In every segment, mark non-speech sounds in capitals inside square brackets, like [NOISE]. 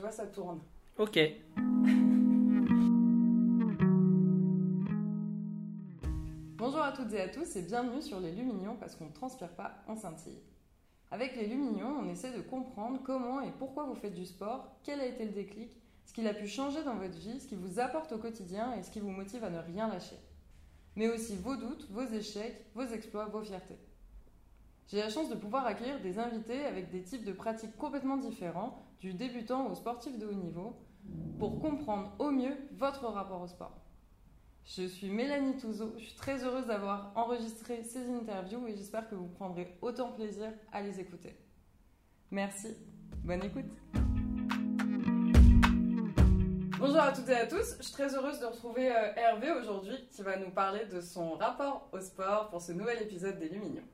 Tu vois, ça tourne. Ok. [LAUGHS] Bonjour à toutes et à tous et bienvenue sur les Lumignons parce qu'on ne transpire pas, on scintille. Avec les Lumignons, on essaie de comprendre comment et pourquoi vous faites du sport, quel a été le déclic, ce qu'il a pu changer dans votre vie, ce qui vous apporte au quotidien et ce qui vous motive à ne rien lâcher. Mais aussi vos doutes, vos échecs, vos exploits, vos fiertés. J'ai la chance de pouvoir accueillir des invités avec des types de pratiques complètement différents, du débutant au sportif de haut niveau, pour comprendre au mieux votre rapport au sport. Je suis Mélanie Touzeau, je suis très heureuse d'avoir enregistré ces interviews et j'espère que vous prendrez autant plaisir à les écouter. Merci, bonne écoute. Bonjour à toutes et à tous, je suis très heureuse de retrouver euh, Hervé aujourd'hui qui va nous parler de son rapport au sport pour ce nouvel épisode des Lumignons.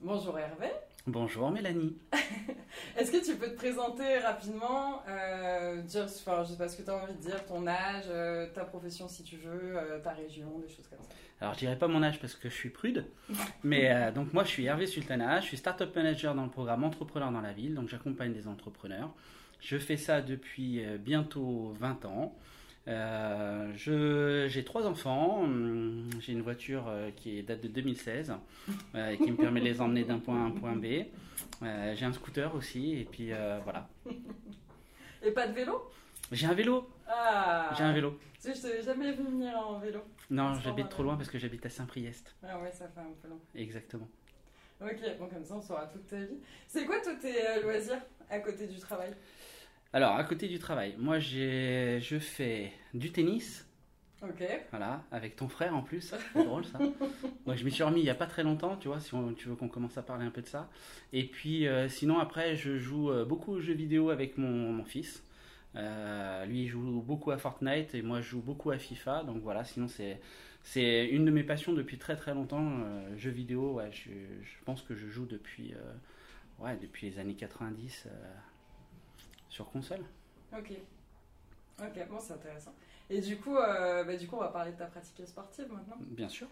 Bonjour Hervé. Bonjour Mélanie. [LAUGHS] Est-ce que tu peux te présenter rapidement, euh, dire, enfin, je sais pas ce que tu as envie de dire, ton âge, euh, ta profession si tu veux, euh, ta région, des choses comme ça. Alors je dirais pas mon âge parce que je suis prude, [LAUGHS] mais donc moi je suis Hervé Sultana, je suis startup manager dans le programme Entrepreneurs dans la ville, donc j'accompagne des entrepreneurs. Je fais ça depuis bientôt 20 ans. Euh, je- j'ai trois enfants, hum, j'ai une voiture euh, qui date de 2016 euh, et qui me permet de les emmener d'un point A à un point B. Euh, j'ai un scooter aussi et puis euh, voilà. Et pas de vélo? J'ai un vélo, Ah j'ai un vélo. Tu sais, je t'avais jamais vu venir en vélo. Non, j'habite trop loin parce que j'habite à Saint-Priest. Ah ouais, ça fait un peu long. Exactement. Ok, bon comme ça on saura toute ta vie. C'est quoi tous tes loisirs à côté du travail? Alors, à côté du travail, moi je fais du tennis, Ok. voilà, avec ton frère en plus, c'est [LAUGHS] drôle ça. Moi je m'y suis remis il y a pas très longtemps, tu vois, si on- tu veux qu'on commence à parler un peu de ça. Et puis euh, sinon après, je joue euh, beaucoup aux jeux vidéo avec mon, mon fils. Euh, lui il joue beaucoup à Fortnite et moi je joue beaucoup à FIFA, donc voilà, sinon c'est, c'est une de mes passions depuis très très longtemps, euh, jeux vidéo, ouais, je, je pense que je joue depuis, ouais, depuis les années 90 euh, sur console. Ok. Ok, bon c'est intéressant. Et du coup, euh, bah, du coup, on va parler de ta pratique sportive maintenant. Bien sûr.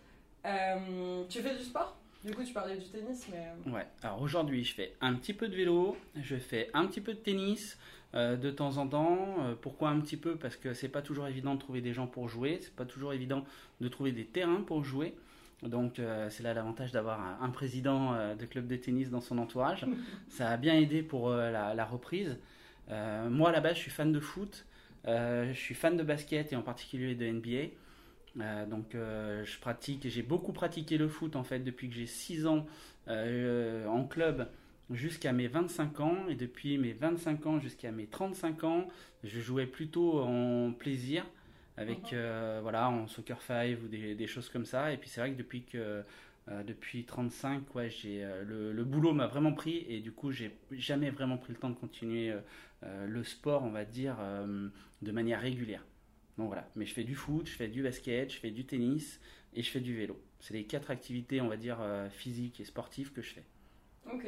Euh, tu fais du sport? Du coup, tu parlais du tennis, mais. euh, Ouais, alors aujourd'hui je fais un petit peu de vélo, je fais un petit peu de tennis euh, de temps en temps. Pourquoi un petit peu? Parce que c'est pas toujours évident de trouver des gens pour jouer, c'est pas toujours évident de trouver des terrains pour jouer. Donc euh, c'est là l'avantage d'avoir un, un président euh, de club de tennis dans son entourage. [LAUGHS] Ça a bien aidé pour euh, la, la reprise. Euh, moi à la base je suis fan de foot, euh, je suis fan de basket et en particulier de NBA. Euh, donc je pratique, j'ai beaucoup pratiqué le foot en fait depuis que j'ai 6 ans en club jusqu'à mes 25 ans et depuis mes 25 ans jusqu'à mes 35 ans, je jouais plutôt en plaisir avec Mhm. voilà en soccer five ou des, des choses comme ça et puis c'est vrai que depuis que euh, depuis 35 ouais j'ai euh, le, le boulot m'a vraiment pris et du coup j'ai jamais vraiment pris le temps de continuer euh, le sport on va dire de manière régulière donc voilà mais je fais du foot je fais du basket je fais du tennis et je fais du vélo c'est les quatre activités on va dire physiques et sportives que je fais Ok.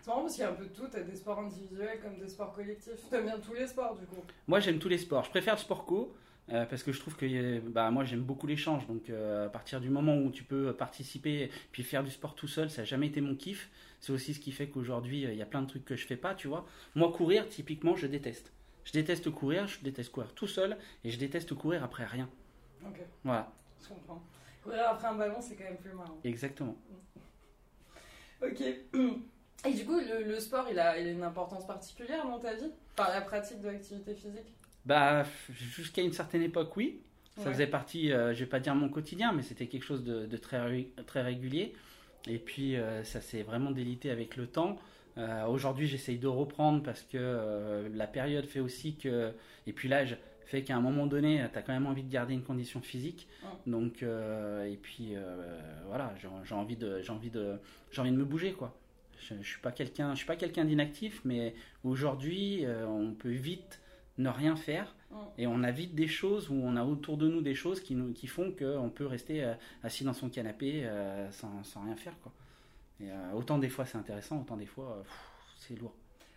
C'est marrant parce qu'il y a un peu de tout. T'as des sports individuels comme des sports collectifs. T'aimes bien tous les sports du coup. Moi, j'aime tous les sports. Je préfère le sport co euh, parce que je trouve que euh, bah, moi, j'aime beaucoup l'échange. Donc, euh, à partir du moment où tu peux participer puis faire du sport tout seul, ça n'a jamais été mon kiff. C'est aussi ce qui fait qu'aujourd'hui, euh, il y a plein de trucs que je fais pas, tu vois. Moi, courir, typiquement, je déteste. Je déteste courir, je déteste courir tout seul et je déteste courir après rien. Ok, Voilà, je comprends. Courir après un ballon, c'est quand même plus marrant. exactement. [LAUGHS] Ok. Et du coup, le, le sport, il a, il a une importance particulière dans ta vie? Par la pratique de l'activité physique? Bah, jusqu'à une certaine époque, oui. Ça Ouais. faisait partie, euh, je vais pas dire mon quotidien, mais c'était quelque chose de, de très, très régulier. Et puis, euh, ça s'est vraiment délité avec le temps. Euh, Aujourd'hui, j'essaye de reprendre parce que euh, la période fait aussi que. Et puis l'âge fait qu'à un moment donné, tu as quand même envie de garder une condition physique. Ouais. Donc, et puis, voilà, j'ai envie, de, j'ai envie, de, j'ai envie de me bouger, quoi. Je, je suis pas quelqu'un, je suis pas quelqu'un d'inactif, mais aujourd'hui, on peut vite ne rien faire Mm. et on a vite des choses où on a autour de nous des choses qui, nous, qui font qu'on peut rester euh, assis dans son canapé euh, sans, sans rien faire quoi. Et, euh, autant des fois c'est intéressant, autant des fois c'est lourd.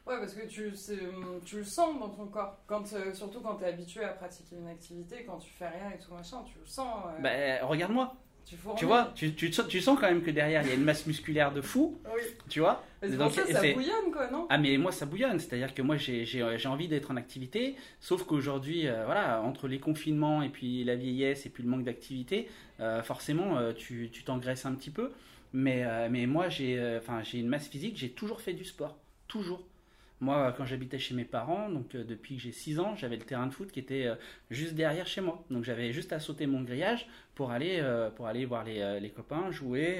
Ouais, parce que tu, c'est- tu le sens dans ton corps. Quand, surtout quand tu es habitué à pratiquer une activité, quand tu fais rien et tout machin, tu le sens. Bah, regarde-moi, Tu, vois, tu, tu, tu sens quand même que derrière il y a une masse musculaire de fou, Oui. tu vois. Mais c'est Donc, ça, ça bouillonne, quoi, non? Ah mais moi ça bouillonne, c'est-à-dire que moi j'ai j'ai envie d'être en activité, sauf qu'aujourd'hui, euh, voilà, entre les confinements et puis la vieillesse et puis le manque d'activité, euh, forcément euh, tu tu t'engraisses un petit peu. Mais, euh, mais moi euh, j'ai une masse physique, j'ai toujours fait du sport, toujours. Moi quand j'habitais chez mes parents, donc euh, depuis que j'ai 6 ans, j'avais le terrain de foot qui était euh, juste derrière chez moi. Donc j'avais juste à sauter mon grillage pour aller, euh, pour aller voir les, les copains jouer.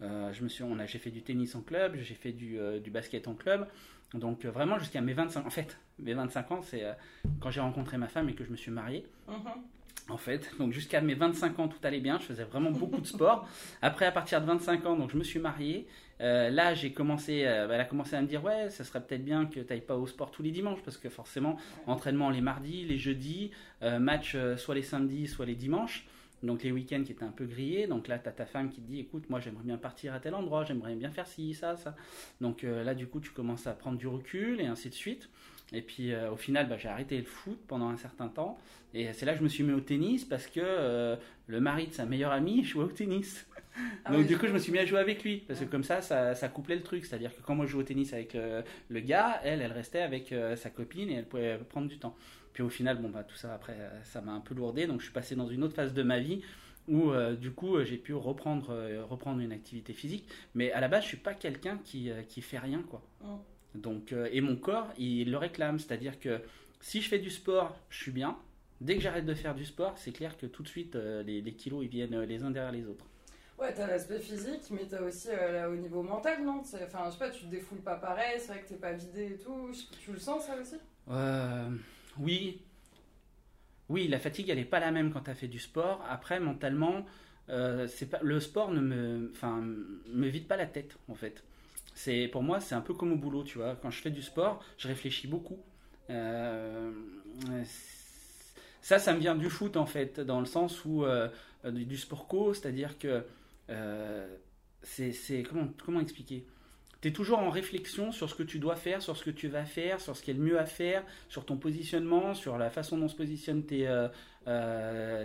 je me suis, on a, j'ai fait du tennis en club, j'ai fait du, du basket en club. Donc vraiment jusqu'à mes 25 en fait, mes 25 ans, c'est quand j'ai rencontré ma femme et que je me suis marié. Mhm. En fait, donc jusqu'à mes 25 ans, tout allait bien. Je faisais vraiment beaucoup de sport. Après, à partir de 25 ans, donc je me suis marié. Euh, là, j'ai commencé, euh, elle a commencé à me dire ouais, ça serait peut-être bien que tu n'ailles pas au sport tous les dimanches parce que forcément, entraînement les mardis, les jeudis, euh, match soit les samedis, soit les dimanches. Donc les week-ends qui étaient un peu grillés. Donc là, tu as ta femme qui te dit écoute, moi j'aimerais bien partir à tel endroit, j'aimerais bien faire ci, ça, ça. Donc là, du coup, tu commences à prendre du recul et ainsi de suite. Et puis euh, au final, bah, j'ai arrêté le foot pendant un certain temps. Et c'est là que je me suis mis au tennis parce que euh, le mari de sa meilleure amie [LAUGHS] jouait au tennis. Ah Donc oui, du coup, je me suis mis à jouer avec lui parce que Ouais. comme ça, ça, ça couplait le truc. C'est-à-dire que quand moi je jouais au tennis avec euh, le gars, elle, elle restait avec sa copine et elle pouvait prendre du temps. Puis au final, bon bah tout ça après, ça m'a un peu lourdé. Donc je suis passé dans une autre phase de ma vie où euh, du coup j'ai pu reprendre euh, reprendre une activité physique. Mais à la base, je suis pas quelqu'un qui euh, qui fait rien quoi. Mm. Donc euh, et mon corps, il le réclame. C'est-à-dire que si je fais du sport, je suis bien. Dès que j'arrête de faire du sport, c'est clair que tout de suite euh, les, les kilos ils viennent euh, les uns derrière les autres. Ouais, t'as l'aspect physique, mais t'as aussi euh, là, au niveau mental, non? Enfin, je sais pas, tu te défoules pas pareil, c'est vrai que t'es pas vidé et tout. Je- Tu le sens, ça aussi? Oui. Oui, la fatigue, elle n'est pas la même quand tu as fait du sport. Après, mentalement, c'est pas, le sport ne me, me vide pas la tête, en fait. C'est, pour moi, c'est un peu comme au boulot, tu vois. Quand je fais du sport, je réfléchis beaucoup. Euh, ça, ça me vient du foot, en fait, dans le sens où, euh, du, sport co, que, euh, c'est, c'est- comment, expliquer? Tu es toujours en réflexion sur ce que tu dois faire, sur ce que tu vas faire, sur ce qui est le mieux à faire, sur ton positionnement, sur la façon dont se positionnent tes,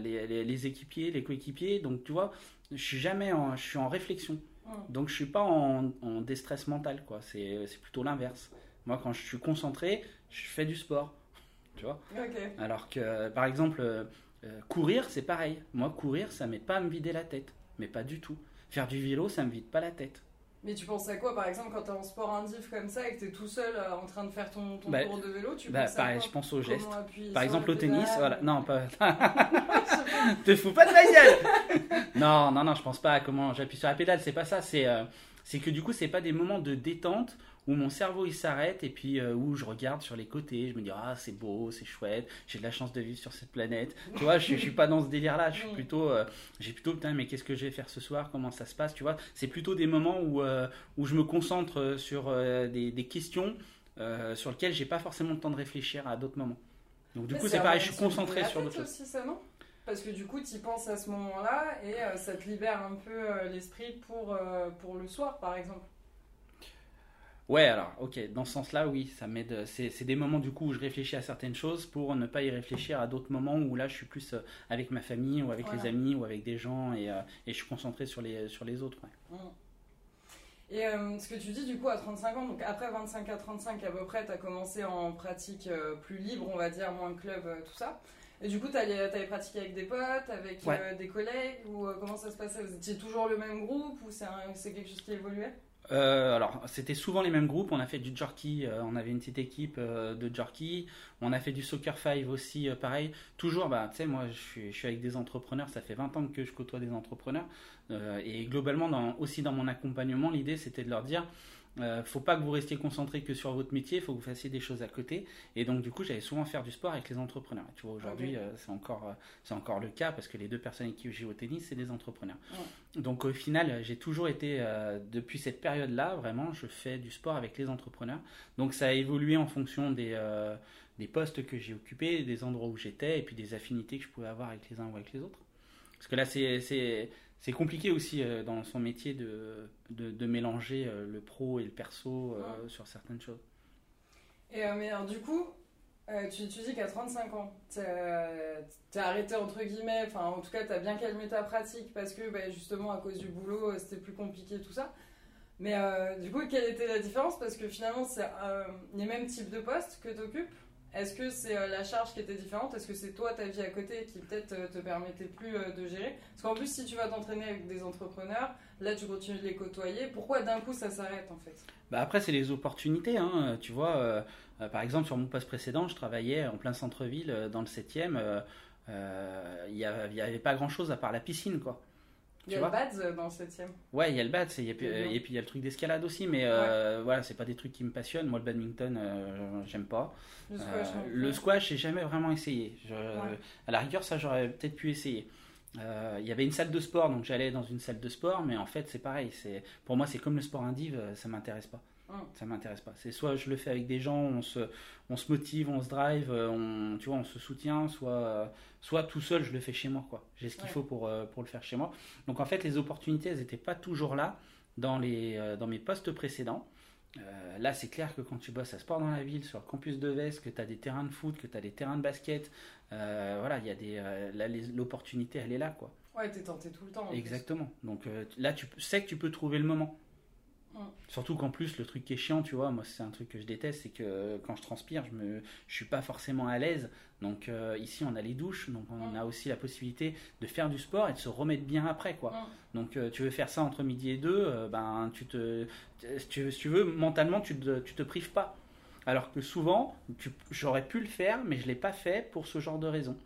les, les- équipiers, les coéquipiers. Donc tu vois, je suis jamais je suis en réflexion. Mm. Donc je suis pas en, en déstress mental, quoi. C'est plutôt l'inverse. Moi, quand je suis concentré, je fais du sport. [LAUGHS] Tu vois. Alors que, par exemple, euh, euh, courir, c'est pareil. Moi, courir, ça m'aide pas à me vider la tête. Mais pas du tout. Faire du vélo, ça me vide pas la tête. Mais tu penses à quoi, par exemple, quand t'es en sport indif comme ça et que t'es tout seul euh, en train de faire ton, ton Bah, tour de vélo Tu Bah, penses à pareil, quoi je pense aux gestes. Par exemple, au tennis, voilà. Non, pas. [LAUGHS] [LAUGHS] Te fous pas de ma gueule [LAUGHS] Non, non, non, je pense pas à comment j'appuie sur la pédale, c'est pas ça, c'est euh, c'est que du coup, c'est pas des moments de détente où mon cerveau il s'arrête et puis euh, où je regarde sur les côtés, je me dis ah c'est beau, c'est chouette, j'ai de la chance de vivre sur cette planète. Tu vois, je, je suis pas dans ce délire là, je suis Mm. plutôt euh, j'ai plutôt putain mais qu'est-ce que je vais faire ce soir, comment ça se passe, tu vois C'est plutôt des moments où euh, où je me concentre sur des, des questions sur lesquelles j'ai pas forcément le temps de réfléchir à d'autres moments. Donc du Mais coup, c'est pareil, je suis concentré sur d'autres choses. aussi, ça, non? Parce que du coup, tu penses à ce moment-là et euh, ça te libère un peu euh, l'esprit pour, euh, pour le soir, par exemple. Ouais, alors, ok, dans ce sens-là, oui, ça m'aide. C'est c'est des moments du coup où je réfléchis à certaines choses pour ne pas y réfléchir à d'autres moments où là je suis plus euh, avec ma famille ou avec Voilà. les amis ou avec des gens et, euh, et je suis concentré sur les, sur les autres. ouais. Mm. Et euh, ce que tu dis du coup à 35 ans, donc après 25 à 35 à peu près, tu as commencé en pratique euh, plus libre, on va dire, moins club, euh, tout ça. Et du coup, tu avais pratiqué avec des potes, avec Ouais. euh, des collègues, ou euh, comment ça se passait? Vous étiez toujours le même groupe, ou c'est quelque chose qui évoluait? Euh, alors, c'était souvent les mêmes groupes. On a fait du jerky, euh, on avait une petite équipe euh, de jerky. On a fait du soccer five aussi, pareil. Toujours, bah, tu sais, moi, je suis, avec des entrepreneurs. Ça fait 20 ans que je côtoie des entrepreneurs. Et globalement, dans, aussi dans mon accompagnement, l'idée, c'était de leur dire. Euh, faut pas que vous restiez concentré que sur votre métier, il faut que vous fassiez des choses à côté. Et donc, du coup, j'allais souvent faire du sport avec les entrepreneurs. Et tu vois, aujourd'hui, euh, c'est encore, euh, c'est encore le cas parce que les deux personnes avec qui je joue au tennis, c'est des entrepreneurs. Donc, au final, j'ai toujours été, depuis cette période-là, vraiment, je fais du sport avec les entrepreneurs. Donc, ça a évolué en fonction des, des postes que j'ai occupés, des endroits où j'étais et puis des affinités que je pouvais avoir avec les uns ou avec les autres. Parce que là, c'est. C'est compliqué aussi euh, dans son métier de, de, de mélanger euh, le pro et le perso euh, sur certaines choses. Et mais alors, du coup, tu, tu dis qu'à 35 ans, t'as arrêté entre guillemets, enfin en tout cas t'as bien calmé ta pratique parce que bah, justement à cause du boulot c'était plus compliqué tout ça. Mais du coup, quelle était la différence? Parce que finalement, c'est les mêmes types de postes que tu occupes. Est-ce que c'est euh, la charge qui était différente? Est-ce que c'est toi, ta vie à côté, qui peut-être te permettait plus de gérer? Parce qu'en plus, si tu vas t'entraîner avec des entrepreneurs, là, tu continues de les côtoyer. Pourquoi d'un coup, ça s'arrête en fait? Bah Après, c'est les opportunités. Hein. Tu vois, par exemple, sur mon poste précédent, je travaillais en plein centre-ville, dans le 7e. Il n'y avait, pas grand-chose à part la piscine, quoi. Il y a le BADS euh, dans le 7 Ouais, il y a le BADS et, puis il y a le truc d'escalade aussi, mais euh, voilà, c'est pas des trucs qui me passionnent. Moi, le badminton, euh, j'aime pas. Le squash, j'ai jamais vraiment essayé. À la rigueur, ça, j'aurais peut-être pu essayer. Il y avait une salle de sport, donc j'allais dans une salle de sport, mais en fait, c'est pareil. Pour moi, c'est comme le sport indiv, ça m'intéresse pas. Ça Ça m'intéresse pas. C'est soit je le fais avec des gens, on se, on se motive, on se drive, euh, on, tu vois, on se soutient, soit, euh, soit tout seul, je le fais chez moi. quoi. J'ai ce qu'il faut pour, euh, pour le faire chez moi. Donc en fait, les opportunités, elles n'étaient pas toujours là dans, les, dans mes postes précédents. là, c'est clair que quand tu bosses à Sport dans la ville, sur le campus de Vest, que tu as des terrains de foot, que tu as des terrains de basket, voilà, il y a des, l'opportunité, elle est là, quoi. Ouais, es tenté tout le temps. Exactement. Donc là, tu sais que tu peux trouver le moment. Surtout qu'en plus, le truc qui est chiant, tu vois, moi c'est un truc que je déteste, c'est que quand je transpire, je me, je suis pas forcément à l'aise. Donc euh, ici, on a les douches, donc on a aussi la possibilité de faire du sport et de se remettre bien après, quoi. Donc euh, tu veux faire ça entre midi et deux, euh, ben tu te, si tu, veux, mentalement, tu te, tu te prives pas. Alors que souvent, j'aurais pu le faire, mais je l'ai pas fait pour ce genre de raison.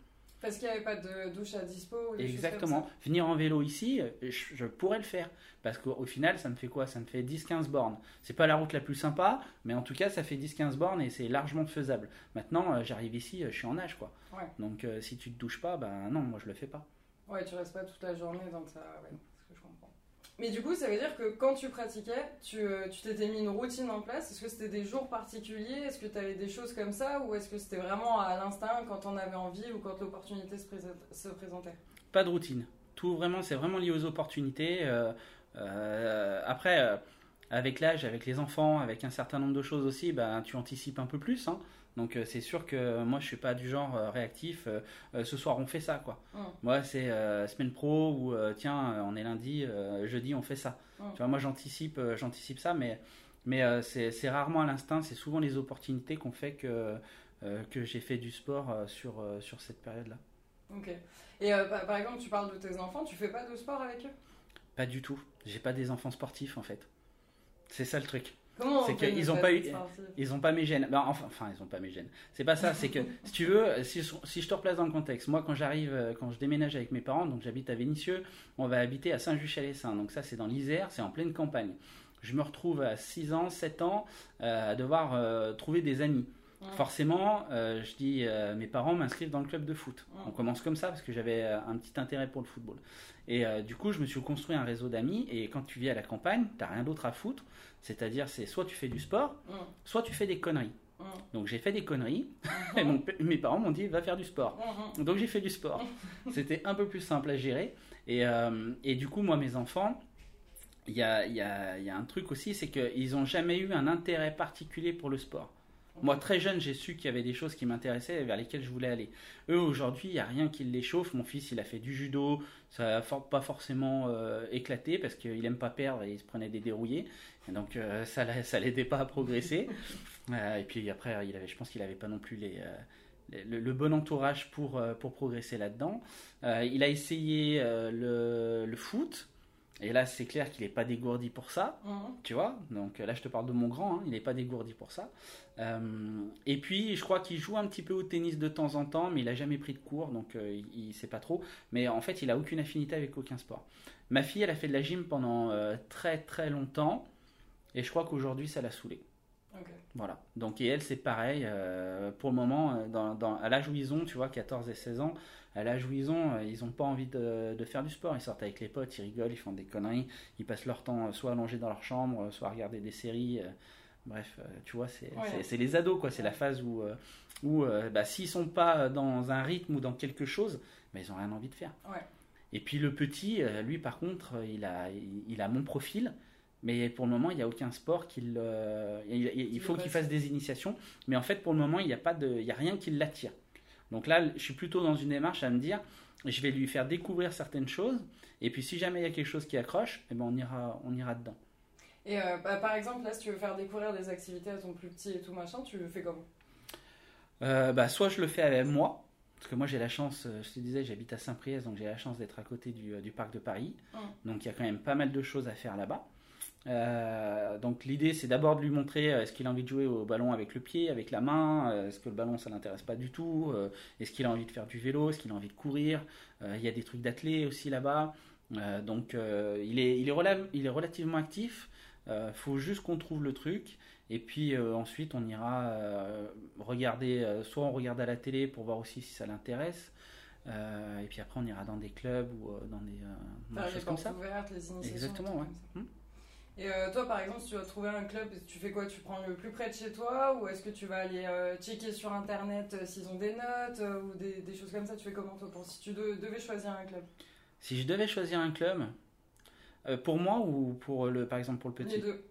Parce qu'il n'y avait pas de douche à dispo ou Exactement. Venir en vélo ici, je, pourrais le faire. Parce qu'au final, ça me fait quoi? Ça me fait 10-15 bornes. C'est pas la route la plus sympa, mais en tout cas, ça fait 10-15 bornes et c'est largement faisable. Maintenant, euh, j'arrive ici, euh, je suis en âge, quoi. Donc, euh, si tu te douches pas, ben non, moi je le fais pas. Ouais, tu restes pas toute la journée dans ta. Ouais. Mais du coup, ça veut dire que quand tu pratiquais, tu euh, t'étais mis une routine en place. Est-ce que c'était des jours particuliers? Est-ce que tu avais des choses comme ça? Ou est-ce que c'était vraiment à l'instinct quand on avait envie ou quand l'opportunité se, présentait? Pas de routine. Tout vraiment, c'est vraiment lié aux opportunités. Euh, euh, après, avec l'âge, avec les enfants, avec un certain nombre de choses aussi, ben, tu anticipes un peu plus. Hein. Donc euh, c'est sûr que moi je suis pas du genre euh, réactif. Euh, ce soir on fait ça quoi. Moi c'est semaine pro ou tiens on est lundi, jeudi on fait ça. Tu vois moi j'anticipe j'anticipe ça mais mais c'est rarement à l'instinct. C'est souvent les opportunités qu'on fait que que j'ai fait du sport sur sur cette période là. Ok. Et par exemple tu parles de tes enfants, tu fais pas de sport avec eux? Pas du tout. J'ai pas des enfants sportifs en fait. C'est ça le truc c'est qu'ils n'ont pas eu, ils ont pas mes gènes. Ben, enfin, enfin, ils ont pas mes gènes. C'est pas ça. C'est que si tu veux, si, si, je te replace dans le contexte, moi quand j'arrive, euh, quand je déménage avec mes parents, donc j'habite à Vénissieux, on va habiter à Saint-Just-Chalessin. Donc ça, c'est dans l'Isère, c'est en pleine campagne. Je me retrouve à 6 ans, 7 ans, euh, à devoir euh, trouver des amis. Forcément, je dis, mes parents m'inscrivent dans le club de foot. On commence comme ça parce que j'avais un petit intérêt pour le football. Et du coup, je me suis construit un réseau d'amis. Et quand tu vis à la campagne, t'as rien d'autre à foutre. C'est-à-dire, c'est soit tu fais du sport, soit tu fais des conneries. Donc j'ai fait des conneries mm-hmm. [LAUGHS] et mes parents m'ont dit va faire du sport. Mm-hmm. Donc j'ai fait du sport. [LAUGHS] C'était un peu plus simple à gérer. Et, euh, et du coup, moi, mes enfants, il y a, y, a, y a, un truc aussi, c'est qu'ils n'ont jamais eu un intérêt particulier pour le sport. Moi, très jeune, j'ai su qu'il y avait des choses qui m'intéressaient et vers lesquelles je voulais aller. Eux, aujourd'hui, il n'y a rien qui les chauffe. Mon fils, il a fait du judo. Ça n'a pas forcément euh, éclaté parce qu'il n'aime pas perdre et il se prenait des dérouillés. donc, euh, ça ne l'aidait pas à progresser. [LAUGHS] Euh, et puis après, il avait, je pense qu'il n'avait pas non plus les, le, bon entourage pour, pour progresser là-dedans. il a essayé le, le foot. Et là, c'est clair qu'il n'est pas dégourdi pour ça, mhm. tu vois. Donc là, je te parle de mon grand, hein, il n'est pas dégourdi pour ça. Euh, et puis, je crois qu'il joue un petit peu au tennis de temps en temps, mais il n'a jamais pris de cours, donc euh, il ne sait pas trop. Mais en fait, il a aucune affinité avec aucun sport. Ma fille, elle a fait de la gym pendant euh, très très longtemps, et je crois qu'aujourd'hui, ça l'a saoulée. Voilà. Donc, et elle, c'est pareil. pour le moment, dans, à l'âge où ils ont, tu vois, 14 et 16 ans, à l'âge où ils ont, ils n'ont pas envie de, de, faire du sport. Ils sortent avec les potes, ils rigolent, ils font des conneries. Ils passent leur temps soit allongés dans leur chambre, soit à regarder des séries. Bref, euh, tu vois, c'est les ados, quoi. C'est la phase où, euh, où euh, bah, s'ils sont pas dans un rythme ou dans quelque chose, bah, ils ont rien envie de faire. Et puis le petit, lui, par contre, il a, il, a mon profil, Mais pour le moment, il n'y a aucun sport qui le- il, faut qu'il fasse des initiations. Mais en fait, pour le moment, il n'y a, pas de- il y a rien qui l'attire. Donc là, je suis plutôt dans une démarche à me dire, je vais lui faire découvrir certaines choses. Et puis si jamais il y a quelque chose qui accroche, eh ben on, ira, on ira dedans. Et euh, bah, par exemple, là, si tu veux faire découvrir des activités à ton plus petit et tout machin, tu le fais comment? Euh, bah, soit je le fais avec moi, parce que moi j'ai la chance, euh, je te disais, j'habite à Saint-Priest, donc j'ai la chance d'être à côté du, du parc de Paris. Mm. Donc il y a quand même pas mal de choses à faire là-bas. Euh, donc l'idée c'est d'abord de lui montrer euh, est-ce qu'il a envie de jouer au ballon avec le pied, avec la main, euh, est-ce que le ballon ça l'intéresse pas du tout, est-ce qu'il a envie de faire du vélo, est-ce qu'il a envie de courir, il y a des trucs d'athlé aussi là-bas. Donc il, est, il, est il est relativement actif, faut juste qu'on trouve le truc. Et puis ensuite, on ira regarder, soit on regarde à la télé pour voir aussi si ça l'intéresse, et puis après on ira dans des clubs ou dans des, les choses comme ça. ouvertes, les initiations. Exactement, ouais. trucs comme ça. Hmm. Et euh, toi, par exemple, si tu vas trouver un club, tu fais quoi? Tu prends le plus près de chez toi? Ou est-ce que tu vas aller euh, checker sur internet euh, s'ils ont des notes ou des, des choses comme ça? Tu fais comment toi pour si tu de- devais choisir un club? Si je devais choisir un club, pour moi ou pour le, par exemple pour le petit? Les deux.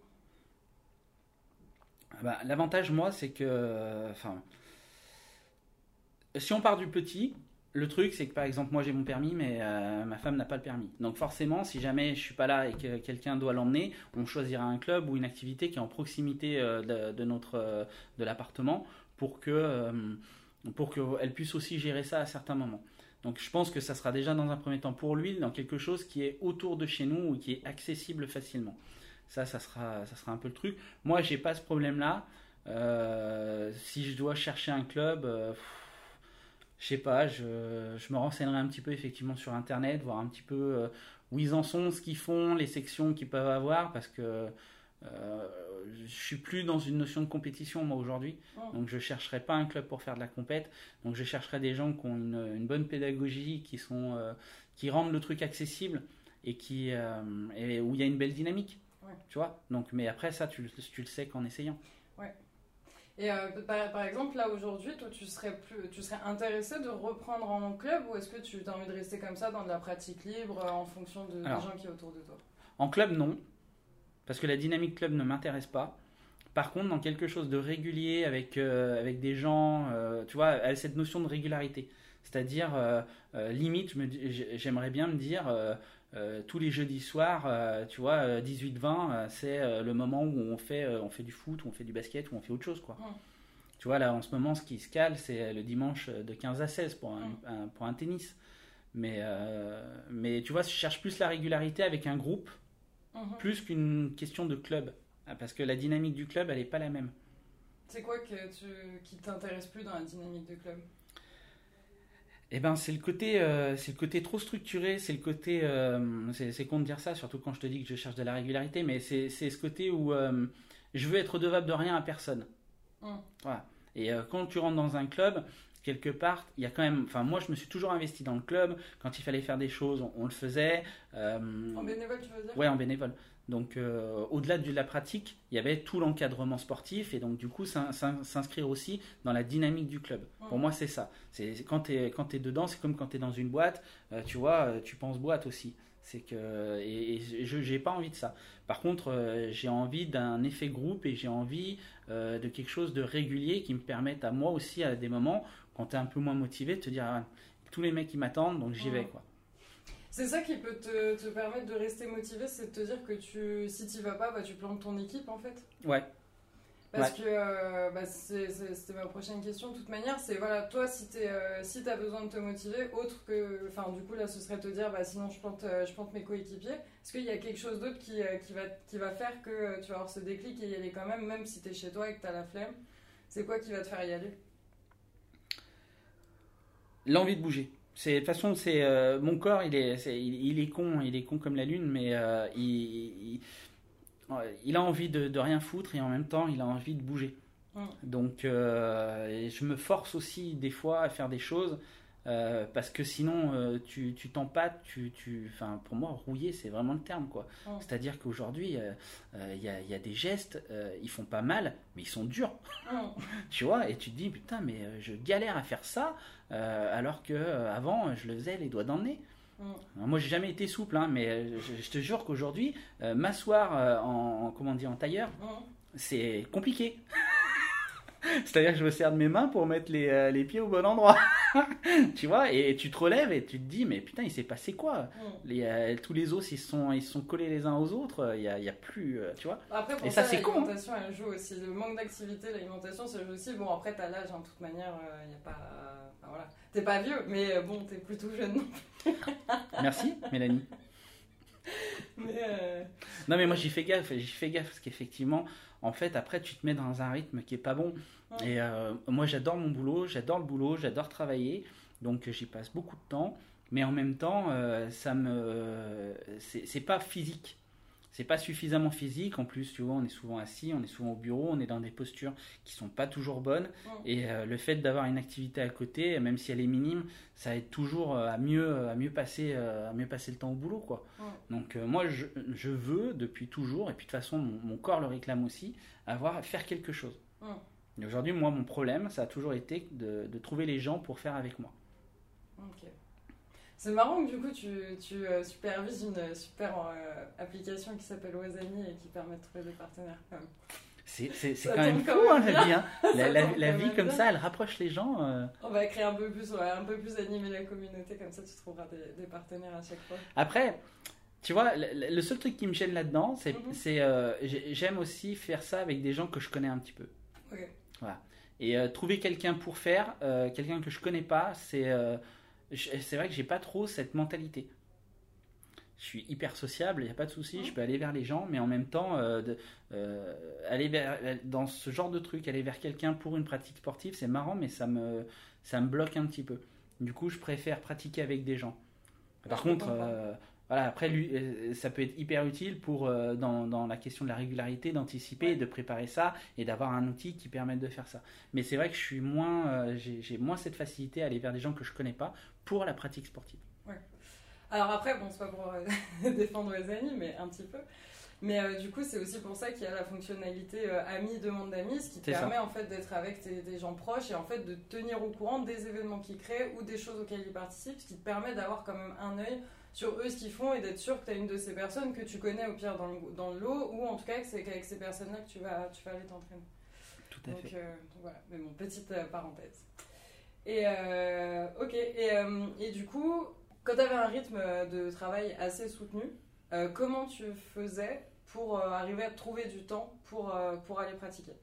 Ah bah, L'avantage, moi, c'est que. Enfin. si on part du petit, le truc, c'est que par exemple, moi j'ai mon permis, mais euh, ma femme n'a pas le permis. Donc forcément, si jamais je suis pas là et que quelqu'un doit l'emmener, on choisira un club ou une activité qui est en proximité euh, de, notre euh, de l'appartement pour que pour qu'elle puisse aussi gérer ça à certains moments. Donc je pense que ça sera déjà dans un premier temps pour lui dans quelque chose qui est autour de chez nous ou qui est accessible facilement. Ça, ça sera, un peu le truc. Moi, j'ai pas ce problème-là. Euh, si je dois chercher un club, je sais pas, je, je me renseignerai un petit peu effectivement sur Internet, voir un petit peu euh, où ils en sont, ce qu'ils font, les sections qu'ils peuvent avoir, parce que euh, je suis plus dans une notion de compétition moi aujourd'hui. Mm. Donc je chercherai pas un club pour faire de la compète. Donc je chercherai des gens qui ont une, une bonne pédagogie, qui sont, euh, qui rendent le truc accessible et qui, euh, et où il y a une belle dynamique. Ouais. Tu vois? Donc mais après ça, tu le sais qu'en essayant. Et euh, par, par exemple, là aujourd'hui, toi, tu serais, plus, tu serais intéressé de reprendre en club ou est-ce que tu as envie de rester comme ça dans de la pratique libre euh, en fonction de, Alors. des gens qui est autour de toi? En club, non. Parce que la dynamique club ne m'intéresse pas. Par contre, dans quelque chose de régulier avec, euh, avec des gens, euh, tu vois, à cette notion de régularité. C'est-à-dire, limite, j'aimerais bien me dire, tous les jeudis soirs, euh, tu vois, euh, 18-20, euh, c'est euh, le moment où on fait, euh, on fait du foot, où on fait du basket, où on fait autre chose, quoi. Tu vois, là, en ce moment, ce qui se cale, c'est le dimanche de 15 à 16 pour un, un- pour un tennis. Mais, euh, mais tu vois, je cherche plus la régularité avec un groupe Mhm. plus qu'une question de club. Ah, Parce que la dynamique du club, elle n'est pas la même. C'est quoi que tu, qui t'intéresse plus dans la dynamique de club? Eh ben, c'est le côté, euh, c'est le côté trop structuré, c'est le côté, euh, c'est c'est con de dire ça, surtout quand je te dis que je cherche de la régularité, mais c'est c'est ce côté où euh, je veux être redevable de rien à personne. Mm. Voilà. Et quand tu rentres dans un club, quelque part, il y a quand même, enfin moi je me suis toujours investi dans le club. Quand il fallait faire des choses, on, on le faisait. En bénévole, tu veux dire? Ouais, en bénévole. Donc, euh, au-delà de la pratique, il y avait tout l'encadrement sportif et donc, du coup, s'in- s'in- s'inscrire aussi dans la dynamique du club. Pour Mm. moi, c'est ça. C'est quand tu es, quand es dedans, c'est comme quand tu es dans une boîte, euh, tu vois, euh, tu penses boîte aussi. C'est que et, et je j'ai pas envie de ça. Par contre, euh, j'ai envie d'un effet groupe et j'ai envie de quelque chose de régulier qui me permette à moi aussi à des moments quand tu es un peu moins motivé de te dire ah, tous les mecs qui m'attendent donc j'y Mm. vais quoi. C'est ça qui peut te, te permettre de rester motivé, c'est de te dire que tu, si tu vas pas, bah, tu plantes ton équipe en fait. Ouais. Parce que euh, bah, c'était ma prochaine question de toute manière, c'est voilà, toi si tu si as besoin de te motiver, autre que, enfin du coup là ce serait te dire, bah sinon je plante, euh, je plante mes coéquipiers, est-ce qu'il y a quelque chose d'autre qui, euh, qui, va, qui va faire que euh, tu vas avoir ce déclic et y aller quand même, même si tu es chez toi et que tu as la flemme, c'est quoi qui va te faire y aller? L'envie de bouger. C'est de toute façon, c'est euh, mon corps, il est, il, il est con, il est con comme la lune, mais euh, il, il, a envie de, de rien foutre et en même temps, il a envie de bouger. Mm. Donc, euh, et je me force aussi des fois à faire des choses euh, parce que sinon, euh, tu t'empâtes, tu, tu, enfin, pour moi, rouiller, c'est vraiment le terme, quoi. Mm. C'est-à-dire qu'aujourd'hui, euh, euh, il y, a, il y a des gestes, ils font pas mal, mais ils sont durs Hum, [LAUGHS] tu vois, et tu te dis putain, mais je galère à faire ça, alors que avant je le faisais les doigts dans le nez. Mm. Moi, j'ai jamais été souple, hein, mais je, je te jure qu'aujourd'hui, m'asseoir en, en- comment dire, en tailleur, Mm. c'est compliqué. [LAUGHS] C'est-à-dire que je me sers de mes mains pour mettre les, euh, les pieds au bon endroit. [LAUGHS] tu vois, et, tu te relèves et tu te dis, mais putain, il s'est passé quoi? Mm. les, euh, Tous les os, ils sont, ils sont collés les uns aux autres. Il n'y a, y a plus, euh, tu vois. Après, pour Et ça, ça, c'est con, hein. l'alimentation, elle joue aussi. Le manque d'activité, l'alimentation, ça joue aussi. Bon, après, t'as l'âge, hein, de toute manière, il n'y a pas. Enfin, voilà. T'es pas vieux, mais euh, bon, t'es plutôt jeune. non [LAUGHS] Merci, Mélanie. Mais. euh, Non, mais moi, j'y fais gaffe. J'y fais gaffe parce qu'effectivement, en fait, après, tu te mets dans un rythme qui est pas bon. Ouais. Et euh, moi, j'adore mon boulot, j'adore le boulot, j'adore travailler. Donc, j'y passe beaucoup de temps. Mais en même temps, euh, ça me. C'est c'est pas physique. C'est pas suffisamment physique. En plus, tu vois, on est souvent assis, on est souvent au bureau, on est dans des postures qui sont pas toujours bonnes. Et euh, le fait d'avoir une activité à côté, même si elle est minime, ça aide toujours euh, à mieux, à mieux, passer, euh, à mieux passer le temps au boulot, quoi. Donc euh, moi, je, je veux depuis toujours, et puis de toute façon, mon, mon corps le réclame aussi, avoir faire quelque chose. Et aujourd'hui, moi, mon problème, ça a toujours été de, de trouver les gens pour faire avec moi. Ok. C'est marrant que du coup tu, tu euh, supervises une super euh, application qui s'appelle Wazani et qui permet de trouver des partenaires. C'est c'est- c'est Ça quand même fou, quand hein, la vie. hein. La, vie comme bien. ça, elle rapproche les gens. euh. On va créer un peu plus, un peu plus animer la communauté, comme ça tu trouveras des, des partenaires à chaque fois. Après, tu vois, le, le seul truc qui me gêne là-dedans, c'est c'est, j'ai- j'aime aussi faire ça avec des gens que je connais un petit peu. Et trouver quelqu'un pour faire, quelqu'un que je connais pas, c'est c'est vrai que j'ai pas trop cette mentalité. Je suis hyper sociable, il n'y a pas de souci, je peux aller vers les gens, mais en même temps, euh, de- euh, aller vers, dans ce genre de truc, aller vers quelqu'un pour une pratique sportive, c'est marrant, mais ça me, ça me bloque un petit peu. Du coup, je préfère pratiquer avec des gens. Par contre, euh, voilà, après, lui, euh, ça peut être hyper utile pour, euh, dans, dans la question de la régularité, d'anticiper, Ouais. de préparer ça et d'avoir un outil qui permette de faire ça. Mais c'est vrai que je suis moins, euh, j'ai moins cette facilité à aller vers des gens que je connais pas pour la pratique sportive. Alors après, bon, c'est pas pour euh, [LAUGHS] défendre Wazani, mais un petit peu. Mais euh, du coup, c'est aussi pour ça qu'il y a la fonctionnalité euh, ami demande d'amis, ce qui te ça. permet en fait d'être avec tes- des gens proches et en fait de te tenir au courant des événements qu'ils créent ou des choses auxquelles ils participent, ce qui te permet d'avoir quand même un œil sur eux ce qu'ils font et d'être sûr que tu as une de ces personnes que tu connais au pire dans le, dans le lot ou en tout cas que c'est qu'avec ces personnes-là que tu vas, tu vas aller t'entraîner. Tout à Donc, fait. euh, donc voilà, mais bon, petite euh, parenthèse. Et euh, ok, et, et du coup, quand tu avais un rythme de travail assez soutenu, comment tu faisais pour arriver à trouver du temps pour, pour aller pratiquer?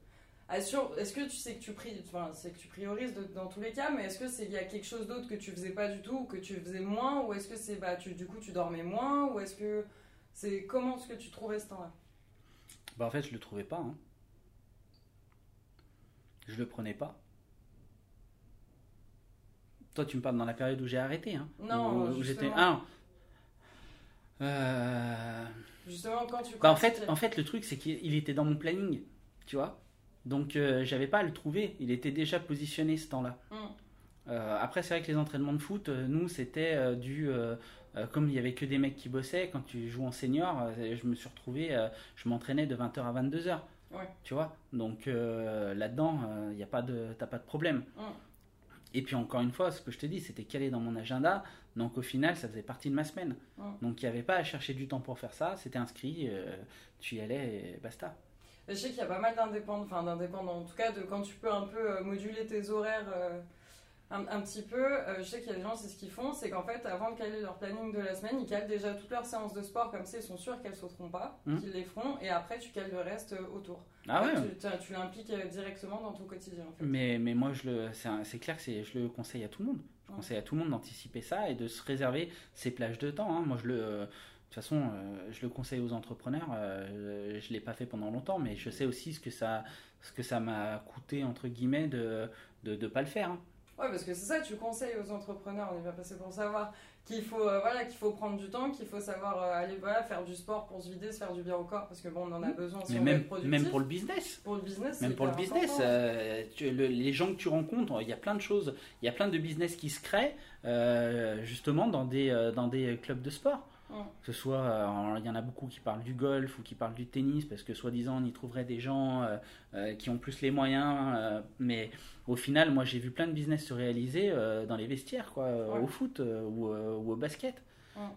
Est-ce que tu sais que tu, pri- enfin, c'est que tu priorises de- dans tous les cas, mais est-ce que c'est il y a quelque chose d'autre que tu faisais pas du tout, ou que tu faisais moins, ou est-ce que c'est bah tu, du coup tu dormais moins, ou est-ce que c'est comment est-ce que tu trouvais ce temps-là? Bah, en fait, je le trouvais pas. hein. Je le prenais pas. Toi, tu me parles dans la période où j'ai arrêté. Hein, Non, où, où j'étais. justement. Euh, Justement, quand tu Bah, en, fait, en fait, le truc, c'est qu'il il était dans mon planning. Tu vois Donc, euh, j'avais pas à le trouver. Il était déjà positionné ce temps-là. Hum. Euh, après, c'est vrai que les entraînements de foot, euh, nous, c'était du. comme il y avait que des mecs qui bossaient, quand tu joues en senior, je me suis retrouvé, je m'entraînais de 20h à 22h. Ouais. Tu vois? Donc là-dedans, il y a pas de, t'as pas de problème. Mm. Et puis encore une fois, ce que je te dis, c'était calé dans mon agenda. Donc au final, ça faisait partie de ma semaine. Mm. Donc il n'y avait pas à chercher du temps pour faire ça. C'était inscrit, euh, tu y allais et basta. Je sais qu'il y a pas mal d'indépendants, enfin d'indépendants en tout cas, de quand tu peux un peu euh, moduler tes horaires euh, un, un petit peu. euh, je sais qu'il y a des gens, c'est ce qu'ils font, c'est qu'en fait, avant de caler leur planning de la semaine, ils calent déjà toutes leurs séances de sport, comme ça ils sont sûrs qu'elles sauteront pas, Mhm. qu'ils les feront, et après tu cales le reste autour. Ah ouais Tu, tu- l'impliques directement dans ton quotidien en fait. Mais, mais moi, c'est, clair que je le conseille à tout le monde. Je conseille à tout le monde d'anticiper ça et de se réserver ces plages de temps. hein. Moi, je le, toute façon, euh, je le conseille aux entrepreneurs. Euh, je l'ai pas fait pendant longtemps, mais je sais aussi ce que ça, ce que ça m'a coûté entre guillemets de de, de pas le faire. hein. Ouais, parce que c'est ça, tu conseilles aux entrepreneurs, on est bien passé pour savoir qu'il faut, euh, voilà, qu'il faut prendre du temps, qu'il faut savoir euh, aller voilà, faire du sport pour se vider, se faire du bien au corps, parce que bon, on en a besoin si Mais on veut même, être productif. même pour le business. Pour le business, Même pour le business, important. euh, tu- le- les gens que tu rencontres, il y a plein de choses, il y a plein de business qui se créent justement dans des, dans des clubs de sport. Que ce soit, euh, il y en a beaucoup qui parlent du golf ou qui parlent du tennis parce que soi-disant on y trouverait des gens euh, euh, qui ont plus les moyens. euh, mais au final, moi j'ai vu plein de business se réaliser dans les vestiaires, quoi, Ouais. au foot ou, ou au basket.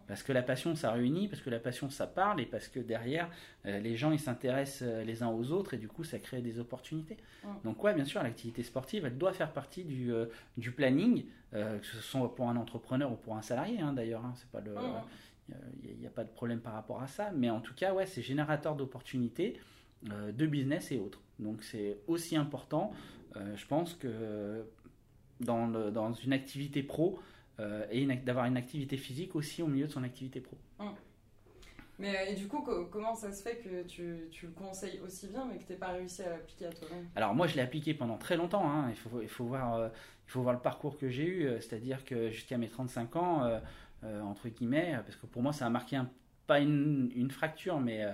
Parce que la passion, ça réunit, parce que la passion, ça parle, et parce que derrière, les gens, ils s'intéressent les uns aux autres, et du coup, ça crée des opportunités. Donc, ouais, bien sûr, l'activité sportive, elle doit faire partie du, du planning, que ce soit pour un entrepreneur ou pour un salarié, hein, d'ailleurs. Hein, c'est pas le... Il n'y a, pas de problème par rapport à ça, mais en tout cas, ouais, c'est générateur d'opportunités, de business et autres. Donc, c'est aussi important, je pense, que dans, dans une activité pro, euh, et d'avoir une activité physique aussi au milieu de son activité pro. Hum. Mais euh, et du coup, comment ça se fait que tu, tu le conseilles aussi bien, mais que tu n'aies pas réussi à l'appliquer à toi-même? Alors moi, je l'ai appliqué pendant très longtemps. Hein. Il, faut, il, faut voir, euh, il faut voir le parcours que j'ai eu. C'est-à-dire que jusqu'à mes 35 ans, entre guillemets, parce que pour moi, ça a marqué pas une, fracture, mais,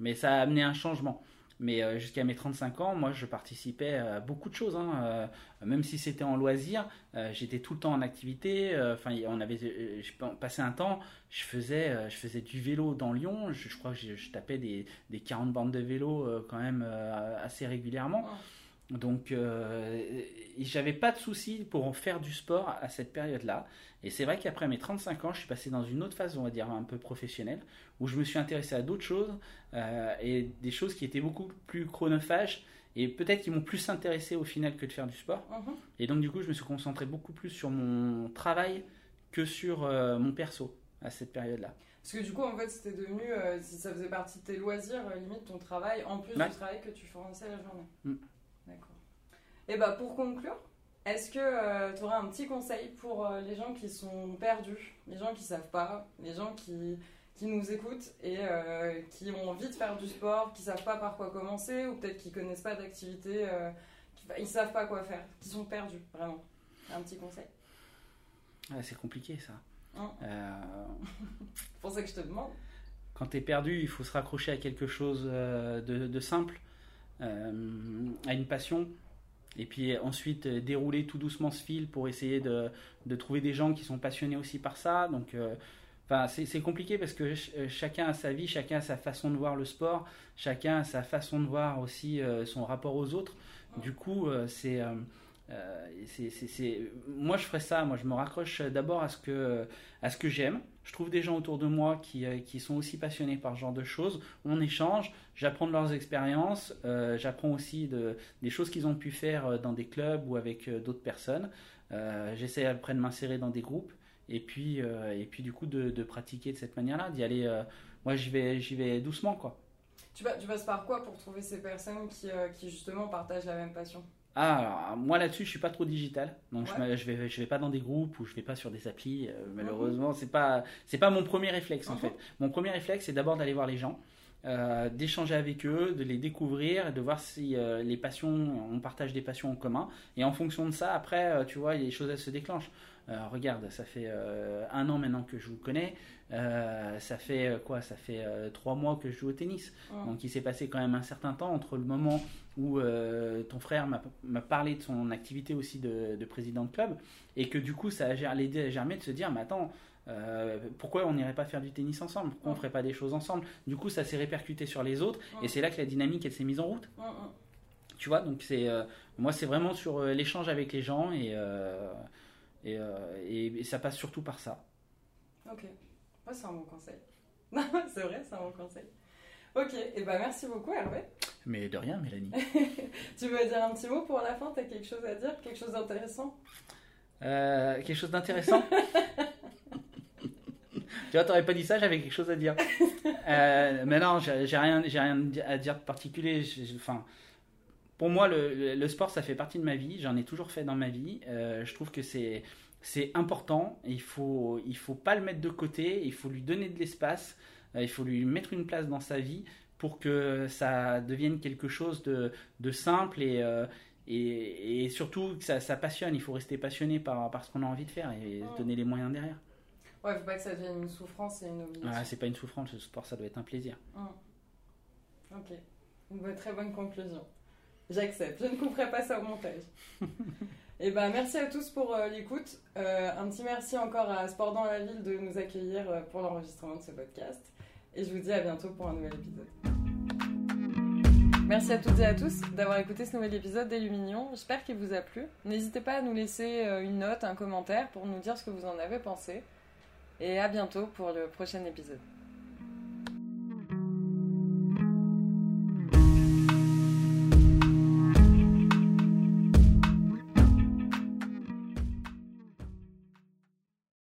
mais ça a amené un changement. Mais euh, jusqu'à mes 35 ans, moi, je participais à beaucoup de choses. Hein, euh, même si c'était en loisir, euh, j'étais tout le temps en activité. Enfin, on avait, je passais un temps, je faisais, je faisais du vélo dans Lyon. Je, crois que je, tapais des, des, 40 bandes de vélo quand même assez régulièrement. Donc, j'avais pas de soucis pour en faire du sport à cette période-là. Et c'est vrai qu'après mes 35 ans, je suis passé dans une autre phase, on va dire, un peu professionnelle, où je me suis intéressé à d'autres choses, euh, et des choses qui étaient beaucoup plus chronophages, et peut-être qui m'ont plus intéressé au final que de faire du sport. Mhm. Et donc, du coup, je me suis concentré beaucoup plus sur mon travail que sur euh, mon perso à cette période-là. Parce que du coup, en fait, c'était devenu, euh, si ça faisait partie de tes loisirs, limite ton travail, en plus du travail que tu fournissais la journée. Mm. Et bah, pour conclure, est-ce que euh, tu aurais un petit conseil pour euh, les gens qui sont perdus, les gens qui savent pas, les gens qui, qui nous écoutent et euh, qui ont envie de faire du sport, qui savent pas par quoi commencer ou peut-être qui connaissent pas d'activité, ils savent pas quoi faire, qui sont perdus vraiment? Un petit conseil? C'est compliqué ça. Hein? C'est [LAUGHS] pour ça que je te demande. Quand tu es perdu, il faut se raccrocher à quelque chose de, de simple, à une passion et puis ensuite euh, dérouler tout doucement ce fil pour essayer de, de, trouver des gens qui sont passionnés aussi par ça. Donc, euh, enfin, c'est compliqué parce que euh, chacun a sa vie, chacun a sa façon de voir le sport, chacun a sa façon de voir aussi son rapport aux autres. Du coup, c'est euh, c'est, moi, je ferais ça. Moi, je me raccroche d'abord à ce que, que j'aime. Je trouve des gens autour de moi qui, euh, qui, sont aussi passionnés par ce genre de choses. On échange, j'apprends de leurs expériences, euh, j'apprends aussi de, des choses qu'ils ont pu faire dans des clubs ou avec d'autres personnes. j'essaie après de m'insérer dans des groupes et puis, et puis du coup de, pratiquer de cette manière-là, d'y aller. moi, j'y vais, vais doucement, quoi. Tu passes par quoi pour trouver ces personnes qui, qui justement partagent la même passion? Ah, moi là-dessus, je suis pas trop digital, donc je, je vais je vais pas dans des groupes ou je vais pas sur des applis. Euh, malheureusement, c'est pas c'est pas mon premier réflexe en fait. Mon premier réflexe, c'est d'abord d'aller voir les gens, euh, d'échanger avec eux, de les découvrir, de voir si euh, les passions, on partage des passions en commun, et en fonction de ça, après, tu vois, les choses elles se déclenchent. Regarde, ça fait un an maintenant que je vous connais. ça fait quoi Ça fait trois mois que je joue au tennis. Donc il s'est passé quand même un certain temps entre le moment où euh, ton frère m'a parlé de son activité aussi de, président de club, et que du coup ça a l'idée à germer de se dire, mais attends, euh, pourquoi on n'irait pas faire du tennis ensemble? Pourquoi on ne ferait pas des choses ensemble? Du coup, ça s'est répercuté sur les autres, et c'est là que la dynamique elle s'est mise en route. Tu vois, donc c'est euh, moi c'est vraiment sur l'échange avec les gens et et, et, ça passe surtout par ça. Ok, moi c'est un bon conseil. [LAUGHS] c'est vrai, c'est un bon conseil. Ok, et eh ben merci beaucoup Hervé. Mais de rien Mélanie. [LAUGHS] tu veux dire un petit mot pour la fin? T'as quelque chose à dire? Quelque chose d'intéressant? Euh, Quelque chose d'intéressant? [LAUGHS] Tu vois, t'aurais pas dit ça, j'avais quelque chose à dire. Euh, mais non, j'ai rien, rien à dire de particulier. Enfin, pour moi, le, le, sport, ça fait partie de ma vie. J'en ai toujours fait dans ma vie. Euh, je trouve que c'est c'est important. Il faut il faut pas le mettre de côté. Il faut lui donner de l'espace. Euh, il faut lui mettre une place dans sa vie pour que ça devienne quelque chose de, de simple et, euh, et, et, surtout que ça, ça, passionne. Il faut rester passionné par, par ce qu'on a envie de faire et donner les moyens derrière. Ouais, faut pas que ça devienne une souffrance et une obligation. Ah, c'est pas une souffrance, le sport ça doit être un plaisir. Ok, une très bonne conclusion. J'accepte, je ne couperai pas ça au montage. Et [LAUGHS] eh ben, merci à tous pour euh, l'écoute. un petit merci encore à Sport dans la ville de nous accueillir pour l'enregistrement de ce podcast. Et je vous dis à bientôt pour un nouvel épisode. Merci à toutes et à tous d'avoir écouté ce nouvel épisode d'Illuminion. J'espère qu'il vous a plu. N'hésitez pas à nous laisser euh, une note, un commentaire pour nous dire ce que vous en avez pensé. Et à bientôt pour le prochain épisode.